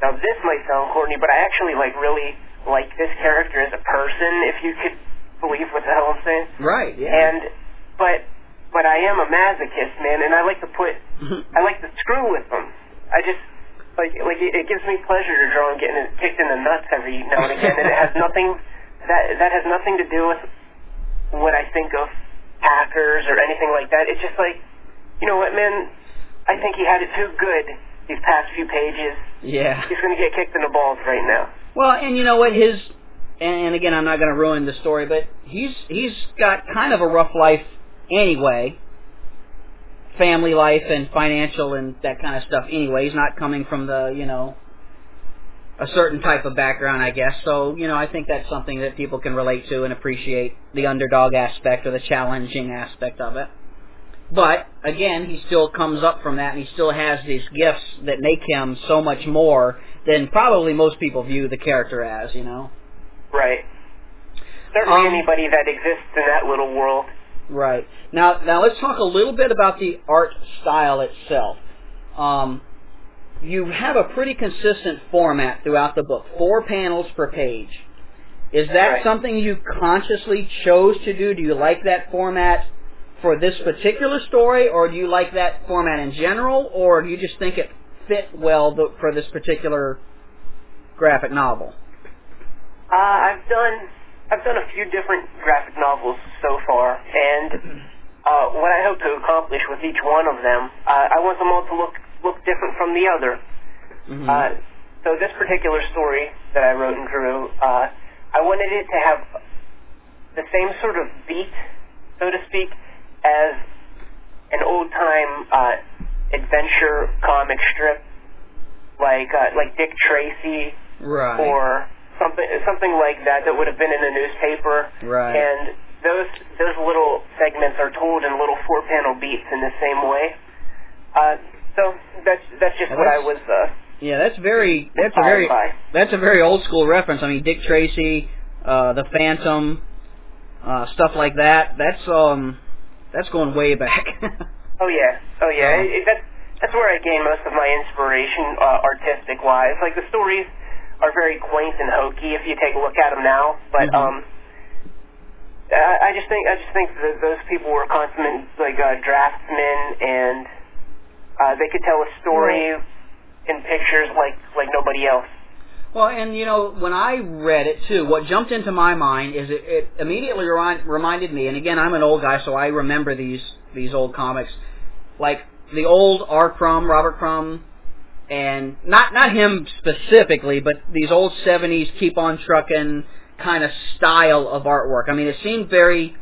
now this might sound corny, but I actually like really like this character as a person. If you could believe what the hell I'm saying. Right. Yeah. And but but I am a masochist, man, and I like to put mm-hmm. I like to screw with them. I just like like it, it gives me pleasure to draw and getting kicked in the nuts every now and again, and it has nothing that that has nothing to do with what I think of hackers or anything like that. It's just like you know what, man. I think he had it too good these past few pages. yeah. He's going to get kicked in the balls right now. Well, and you know what? His and, again, I'm not going to ruin the story, but he's he's got kind of a rough life anyway. Family life and financial and that kind of stuff. Anyway, he's not coming from the you know a certain type of background, I guess. So you know, I think that's something that people can relate to and appreciate the underdog aspect or the challenging aspect of it. But again, he still comes up from that, and he still has these gifts that make him so much more than probably most people view the character as. You know. Right. Certainly Um, anybody that exists in that little world. Right. Now, now let's talk a little bit about the art style itself. Um, you have a pretty consistent format throughout the book, four panels per page. Is that Right. something you consciously chose to do? Do you like that format for this particular story, or do you like that format in general, or do you just think it fit well for this particular graphic novel? Uh, I've done I've done a few different graphic novels so far, and uh, what I hope to accomplish with each one of them, uh, I want them all to look look different from the other. Mhm. Uh, so this particular story that I wrote and drew, uh, I wanted it to have the same sort of beat, so to speak, as an old time uh, adventure comic strip, like uh, like Dick Tracy right. or something something like that that would have been in a newspaper. Right. And those those little segments are told in little four panel beats in the same way. Uh, so that's that's just Now what I was. Uh, Yeah, that's very that's a very by. that's a very old school reference. I mean, Dick Tracy, uh, the Phantom, uh, stuff like that. That's um that's going way back. Oh yeah, oh yeah. Uh-huh. It, that's that's where I gain most of my inspiration, uh, artistic wise. Like the stories are very quaint and hokey if you take a look at them now, but Mhm. um. I I just think I just think that those people were consummate like uh, draftsmen, and uh, they could tell a story in pictures like like nobody else. Well, and you know, when I read it too, what jumped into my mind is it, it immediately remind, reminded me. And again, I'm an old guy, so I remember these these old comics, like the old R. Crumb, Robert Crumb, and not not him specifically, but these old '70s keep on trucking kind of style of artwork. I mean, it seemed very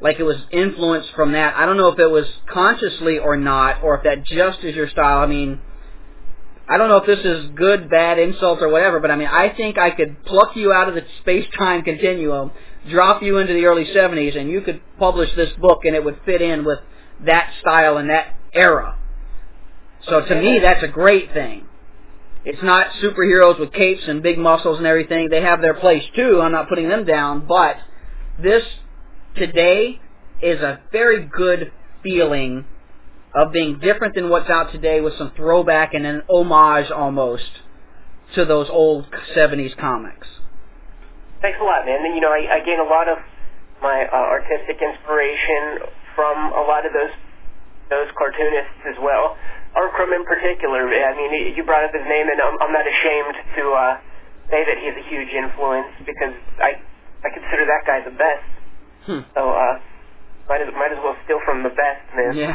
like it was influenced from that. I don't know if it was consciously or not, or if that just is your style. I mean, I don't know if this is good, bad, insults, or whatever, but I mean, I think I could pluck you out of the space-time continuum, drop you into the early 70s, and you could publish this book, and it would fit in with that style and that era. So to me, that's a great thing. It's not superheroes with capes and big muscles and everything. They have their place too. I'm not putting them down, but this today is a very good feeling of being different than what's out today with some throwback and an homage almost to those old 70s comics. Thanks a lot, man. And, you know, I, I gain a lot of my uh, artistic inspiration from a lot of those those cartoonists as well. R. Crumb in particular. I mean, you brought up his name, and I'm, I'm not ashamed to uh, say that he's a huge influence because I I consider that guy the best. Hmm. So uh, might as might as well steal from the best, man. Yeah.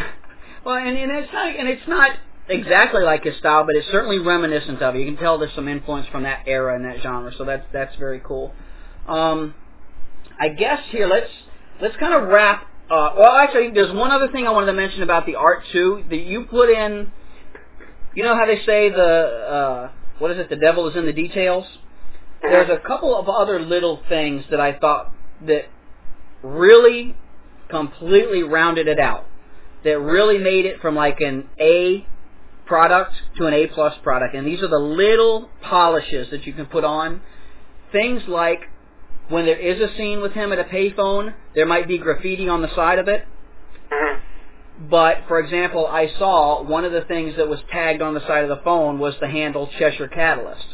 Well, and, and it's not and it's not exactly like his style, but it's certainly reminiscent of it. You can tell there's some influence from that era and that genre. So that's that's very cool. Um, I guess here let's let's kind of wrap. Uh, well, actually, there's one other thing I wanted to mention about the art too. That you put in. You know how they say the uh, what is it? The devil is in the details. There's a couple of other little things that I thought that really completely rounded it out. That really made it from like an A product to an A plus product. And these are the little polishes that you can put on. Things like when there is a scene with him at a payphone, there might be graffiti on the side of it. Mm-hmm. But for example, I saw one of the things that was tagged on the side of the phone was the handle Cheshire Catalyst.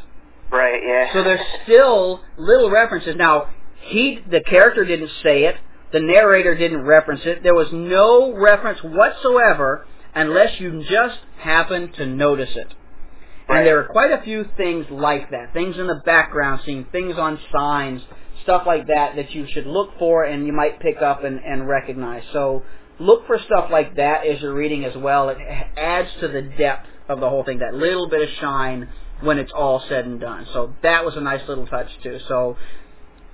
Right. Yeah. So there's still little references. Now, he, the character didn't say it. The narrator didn't reference it. There was no reference whatsoever unless you just happen to notice it. And there are quite a few things like that. Things in the background scene, things on signs, stuff like that that you should look for and you might pick up and, and recognize. So look for stuff like that as you're reading as well. It adds to the depth of the whole thing, that little bit of shine when it's all said and done. So that was a nice little touch too. So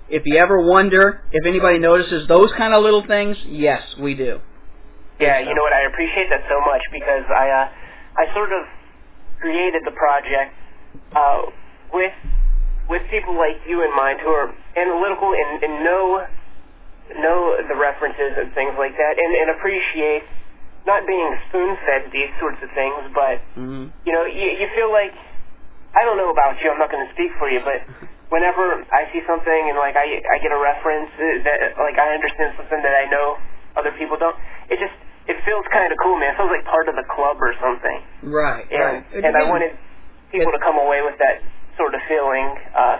if you ever wonder if anybody notices those kind of little things, yes, we do. Yeah, you know what? I appreciate that so much because I uh, I sort of created the project uh, with with people like you in mind who are analytical and, and know know the references and things like that, and, and appreciate not being spoon fed these sorts of things, but Mm-hmm. you know, you, you feel like I don't know about you. I'm not going to speak for you, but whenever I see something and like I I get a reference uh, that like I understand something that I know other people don't, it just it feels kind of cool, man. It feels like part of the club or something. Right, And right. and I wanted people to come away with that sort of feeling, uh,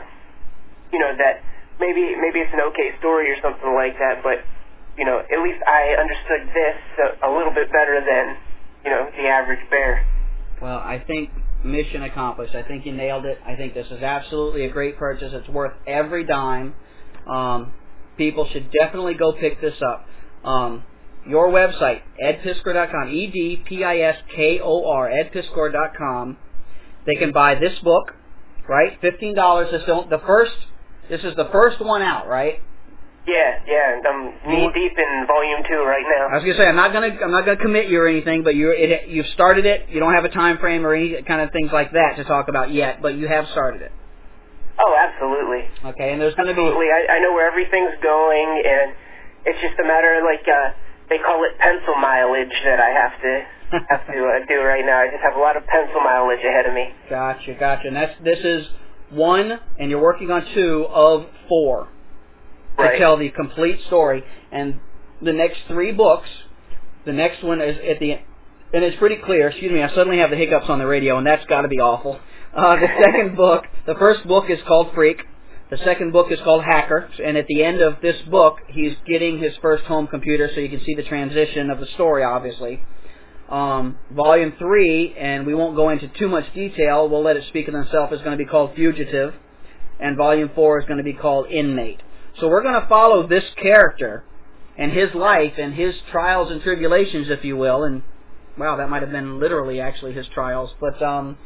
you know, that maybe maybe it's an okay story or something like that, but you know, at least I understood this a, a little bit better than you know the average bear. Well, I think mission accomplished. I think you nailed it. I think this is absolutely a great purchase. It's worth every dime. Um, people should definitely go pick this up. Um, your website, edpiskor.com, E-D-P-I-S-K-O-R, edpiskor.com. They can buy this book, right? Fifteen dollars. This don't the first. This is the first one out, right? Yeah, yeah, and I'm knee deep in volume two right now. I was gonna say I'm not gonna I'm not gonna commit you or anything, but you it you've started it. You don't have a time frame or any kind of things like that to talk about yet, but you have started it. Oh, absolutely. Okay, and there's gonna be Absolutely. I, I know where everything's going, and it's just a matter of like uh, they call it pencil mileage that I have to have to uh, do right now. I just have a lot of pencil mileage ahead of me. gotcha, gotcha. And that's this is one, and you're working on two of four to Right. tell the complete story. And the next three books, the next one is at the and it's pretty clear. Excuse me, I suddenly have the hiccups on the radio, and that's got to be awful. Uh, the second book, the first book is called Freak. The second book is called Hacker, and at the end of this book, he's getting his first home computer, so you can see the transition of the story, obviously. Um, volume three, and we won't go into too much detail. We'll let it speak of itself. Is going to be called Fugitive, and volume four is going to be called Inmate. So we're going to follow this character and his life and his trials and tribulations, if you will. And wow, that might have been literally actually his trials, but um,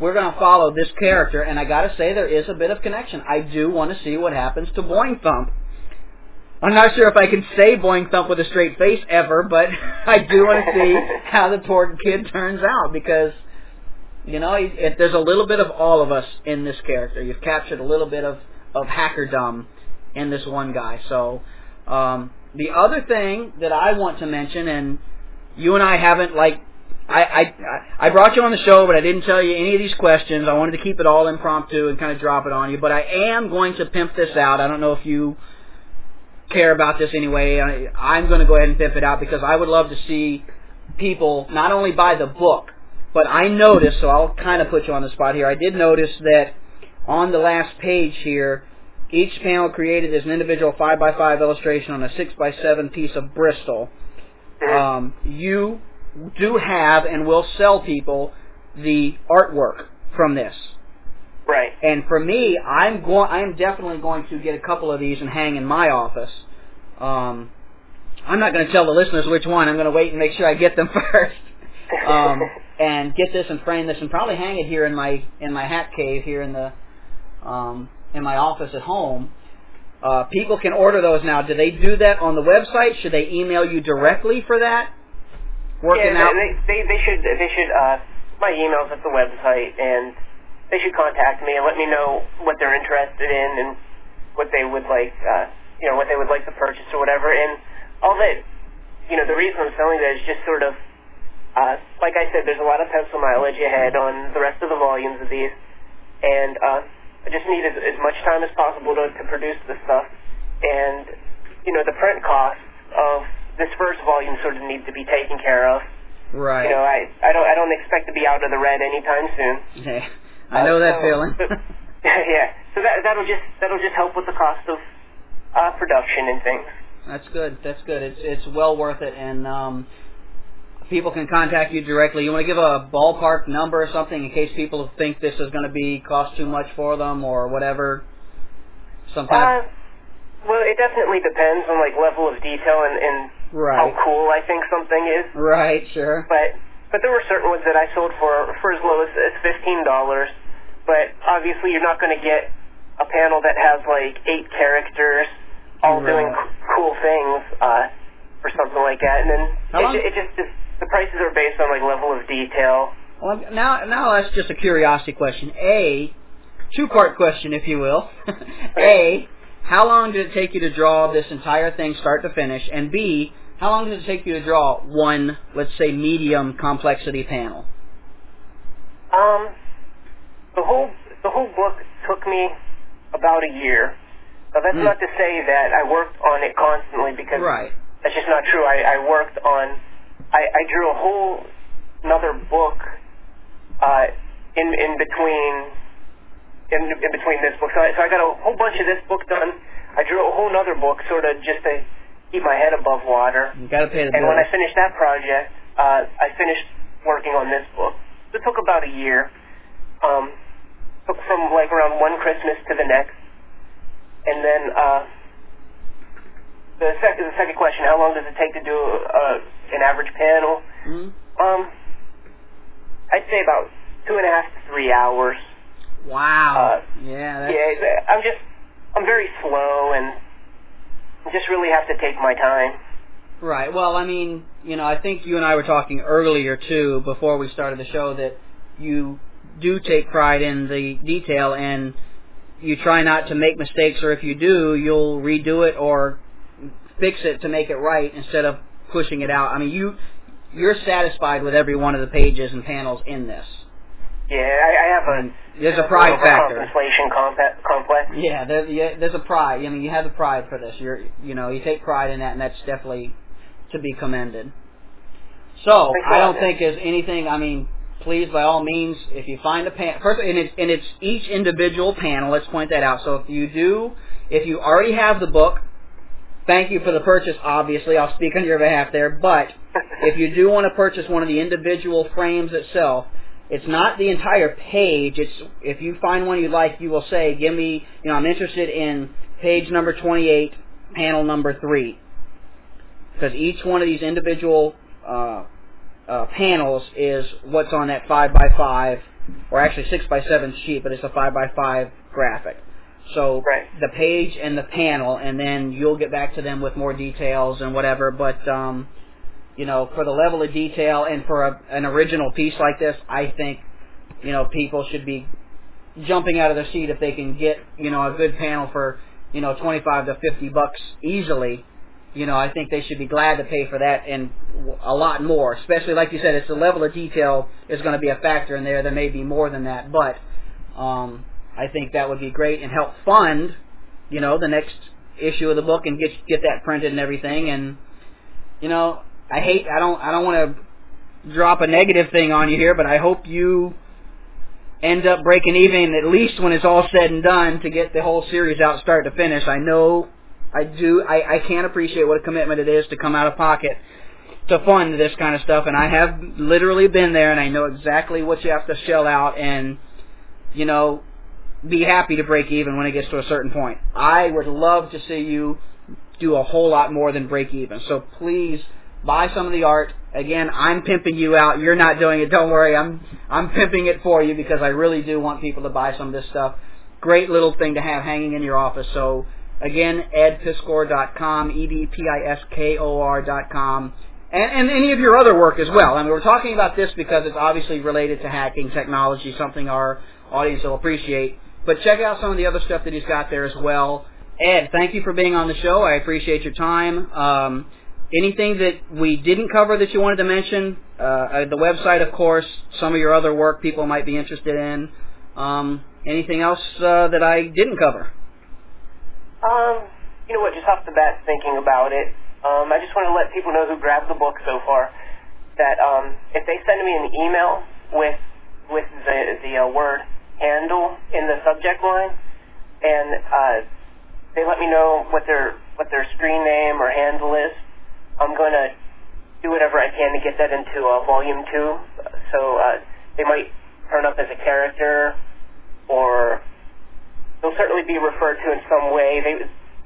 we're going to follow this character. And I got to say, there is a bit of connection. I do want to see what happens to Boing Thump. I'm not sure if I can say Boing Thump with a straight face ever, but I do want to see how the poor kid turns out because, you know, if there's a little bit of all of us in this character. You've captured a little bit of, of hackerdom in this one guy. So, um, the other thing that I want to mention, and you and I haven't like, I, I I brought you on the show, but I didn't tell you any of these questions. I wanted to keep it all impromptu and kind of drop it on you. But I am going to pimp this out. I don't know if you care about this anyway. I, I'm going to go ahead and pimp it out because I would love to see people not only buy the book, but I noticed. So I'll kind of put you on the spot here. I did notice that on the last page here, each panel created as an individual 5x5 illustration on a 6x7 piece of Bristol. Um, you do have and will sell people the artwork from this. Right. And for me, I'm going. I'm definitely going to get a couple of these and hang in my office. Um, I'm not going to tell the listeners which one. I'm going to wait and make sure I get them first. Um, and get this and frame this and probably hang it here in my in my hat cave here in the um, in my office at home. Uh, people can order those now. Do they do that on the website? Should they email you directly for that? Working yeah, out. they, they they should they should uh my emails at the website and they should contact me and let me know what they're interested in and what they would like uh you know, what they would like to purchase or whatever. And all that, you know, the reason I'm selling that is just sort of, uh, like I said, there's a lot of pencil mileage ahead on the rest of the volumes of these, and uh, I just need as, as much time as possible to, to produce the stuff. And, you know, the print costs of this first volume sort of need to be taken care of. Right. You know, I, I don't I don't expect to be out of the red anytime soon. Yeah, I know Uh, that so- feeling. yeah. So that that'll just that'll just help with the cost of uh, production and things. That's good. That's good. It's it's well worth it, and um, people can contact you directly. You want to give a ballpark number or something in case people think this is going to be cost too much for them or whatever. Some kind Uh, well, it definitely depends on like level of detail and, and right, how cool I think something is. right, sure. But but there were certain ones that I sold for for as low as, as fifteen dollars. But obviously, you're not going to get a panel that has like eight characters all doing c- cool things uh, or something like that. And then How it, long- ju- it just the prices are based on like level of detail. Well, now now that's just a curiosity question. A two part question, if you will. a how long did it take you to draw this entire thing, start to finish? And B, how long does it take you to draw one, let's say, medium complexity panel? Um, the whole the whole book took me about a year. Now that's Hmm. not to say that I worked on it constantly because Right. that's just not true. I, I worked on I, I drew a whole another book uh, in in between in, in between this book. So I, so I got a whole bunch of this book done. I drew a whole other book sort of just to keep my head above water. You got to pay the And when I finished that project, uh, I finished working on this book. It took about a year. Um, took from like around one Christmas to the next. And then uh, the second the second question: How long does it take to do uh, an average panel? Hmm? Um, I'd say about two and a half to three hours. Wow. Uh, yeah. That's, Yeah, I'm just I'm very slow and just really have to take my time. Right. Well, I mean, you know, I think you and I were talking earlier too, before we started the show, that you do take pride in the detail and you try not to make mistakes, or if you do, you'll redo it or fix it to make it right instead of pushing it out. I mean, you you're satisfied with every one of the pages and panels in this. Yeah, I, I have a there's a pride factor. Inflation complex. Yeah, there, yeah, there's a pride. I mean, you have the pride for this. You're, you know, you take pride in that, and that's definitely to be commended. So, I don't think there's anything. I mean, please, by all means, if you find a panel, first, and it's and it's each individual panel. Let's point that out. So, if you do, if you already have the book, thank you for the purchase. Obviously, I'll speak on your behalf there. But if you do want to purchase one of the individual frames itself, it's not the entire page. It's if you find one you like, you will say, "Give me, you know, I'm interested in page number 28, panel number three," because each one of these individual uh, uh, panels is what's on that five by five, or actually six by seven sheet, but it's a five by five graphic. So Right. the page and the panel, and then you'll get back to them with more details and whatever. But um, you know, for the level of detail and for a, an original piece like this, I think you know people should be jumping out of their seat if they can get you know a good panel for you know 25 to 50 bucks easily. You know, I think they should be glad to pay for that and a lot more. Especially like you said, it's the level of detail is going to be a factor in there. There may be more than that, but um, I think that would be great and help fund you know the next issue of the book and get get that printed and everything. And you know, I hate I don't I don't want to drop a negative thing on you here, but I hope you end up breaking even at least when it's all said and done to get the whole series out start to finish. I know I do I, I can't appreciate what a commitment it is to come out of pocket to fund this kind of stuff and I have literally been there and I know exactly what you have to shell out and you know be happy to break even when it gets to a certain point. I would love to see you do a whole lot more than break even. So please buy some of the art. Again, I'm pimping you out. You're not doing it. Don't worry. I'm I'm pimping it for you because I really do want people to buy some of this stuff. Great little thing to have hanging in your office. So again, edpiskor.com, e d p i s k o r.com. And, and any of your other work as well. I mean, we're talking about this because it's obviously related to hacking technology, something our audience will appreciate. But check out some of the other stuff that he's got there as well. Ed, thank you for being on the show. I appreciate your time. Um, anything that we didn't cover that you wanted to mention? Uh, uh, the website, of course. Some of your other work people might be interested in. Um, anything else uh, that I didn't cover? Um, you know what? Just off the bat, thinking about it, um, I just want to let people know who grabbed the book so far that um, if they send me an email with with the the uh, word handle in the subject line, and uh, they let me know what their what their screen name or handle is, I'm going to do whatever I can to get that into uh, volume two. So uh, they might turn up as a character, or they'll certainly be referred to in some way. They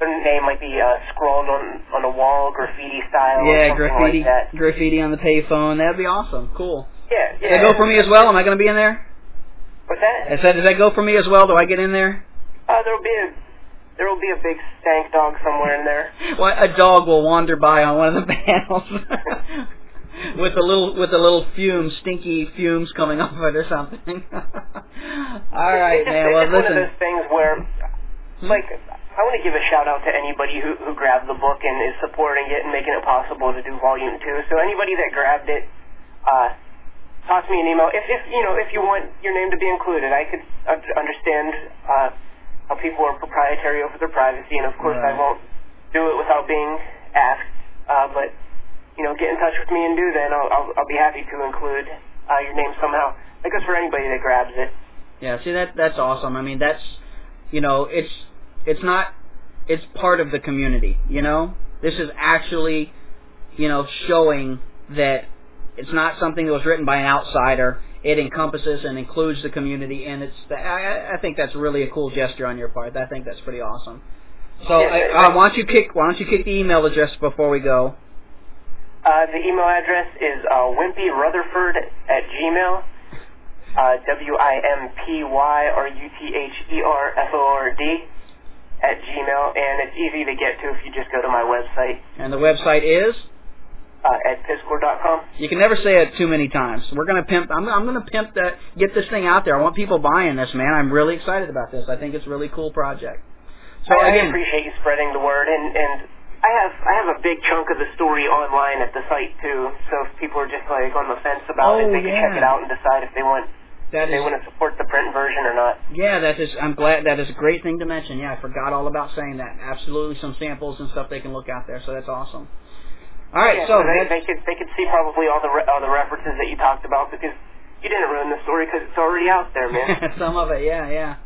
their name might be uh, scrawled on on a wall, graffiti style. Yeah, graffiti, Like that. graffiti on the payphone. That'd be awesome. Cool. Yeah, yeah. that go for me as well? Am I going to be in there? What's that? I said, does that go for me as well? Do I get in there? Uh, there'll be a there will be a big stank dog somewhere in there. Well, a dog will wander by on one of the panels with a little with a little fume, stinky fumes coming off of it or something. All right, it's, man. It's Well, one of those things where, like, I want to give a shout out to anybody who who grabbed the book and is supporting it and making it possible to do volume two. So anybody that grabbed it, uh, toss me an email. If if you know if you want your name to be included, I could understand uh, how people are proprietary over their privacy, and of course I won't do it without being asked. Uh, but you know, get in touch with me and do then. I'll I'll, I'll be happy to include uh, your name somehow. That goes for anybody that grabs it. Yeah, see that that's awesome. I mean, that's you know, it's it's not it's part of the community, you know? This is actually, you know, showing that it's not something that was written by an outsider. It encompasses and includes the community, and it's. I, I- I think that's really a cool gesture on your part. I think that's pretty awesome. So, Yeah, I, I- uh, why don't you kick? Why don't you kick the email address before we go? Uh, the email address is uh, Wimpy Rutherford at Gmail. Uh, W-I-M-P-Y-R-U-T-H-E-R-F-O-R-D at Gmail, and it's easy to get to if you just go to my website And the website is. Uh, edpiskor.com. You can never say it too many times. We're gonna pimp. I'm, I'm gonna pimp that. Get this thing out there. I want people buying this, man. I'm really excited about this. I think it's a really cool project. So I, I appreciate you spreading the word, and, and I have I have a big chunk of the story online at the site too. So if people are just like on the fence about Oh, it, they can check it out and decide if they want that they is want to support the print version or not. yeah. That is. I'm glad. That is a great thing to mention. Yeah, I forgot all about saying that. Absolutely, some samples and stuff they can look out there. So that's awesome. All right. Yeah, so they, they could they could see probably all the re- all the references that you talked about because you didn't ruin the story because it's already out there, man. Some of it, yeah, yeah.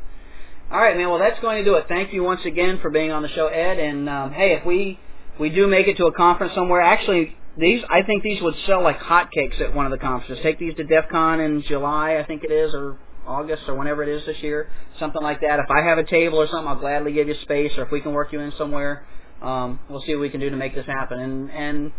All right, man. Well, that's going to do it. Thank you once again for being on the show, Ed. And um, hey, if we we do make it to a conference somewhere, actually, these I think these would sell like hotcakes at one of the conferences. Take these to DEF CON in July, I think it is, or August, or whenever it is this year, something like that. If I have a table or something, I'll gladly give you space, or if we can work you in somewhere, um, we'll see what we can do to make this happen. And and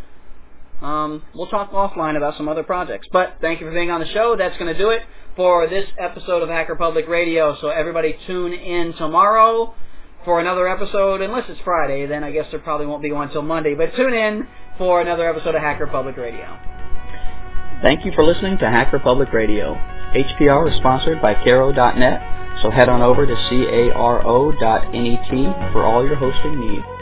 um, we'll talk offline about some other projects. But thank you for being on the show. That's going to do it for this episode of Hacker Public Radio. So everybody tune in tomorrow for another episode. Unless it's Friday, then I guess there probably won't be one until Monday. But tune in for another episode of Hacker Public Radio. Thank you for listening to Hacker Public Radio. HPR is sponsored by Caro.net, so head on over to caro.net for all your hosting needs.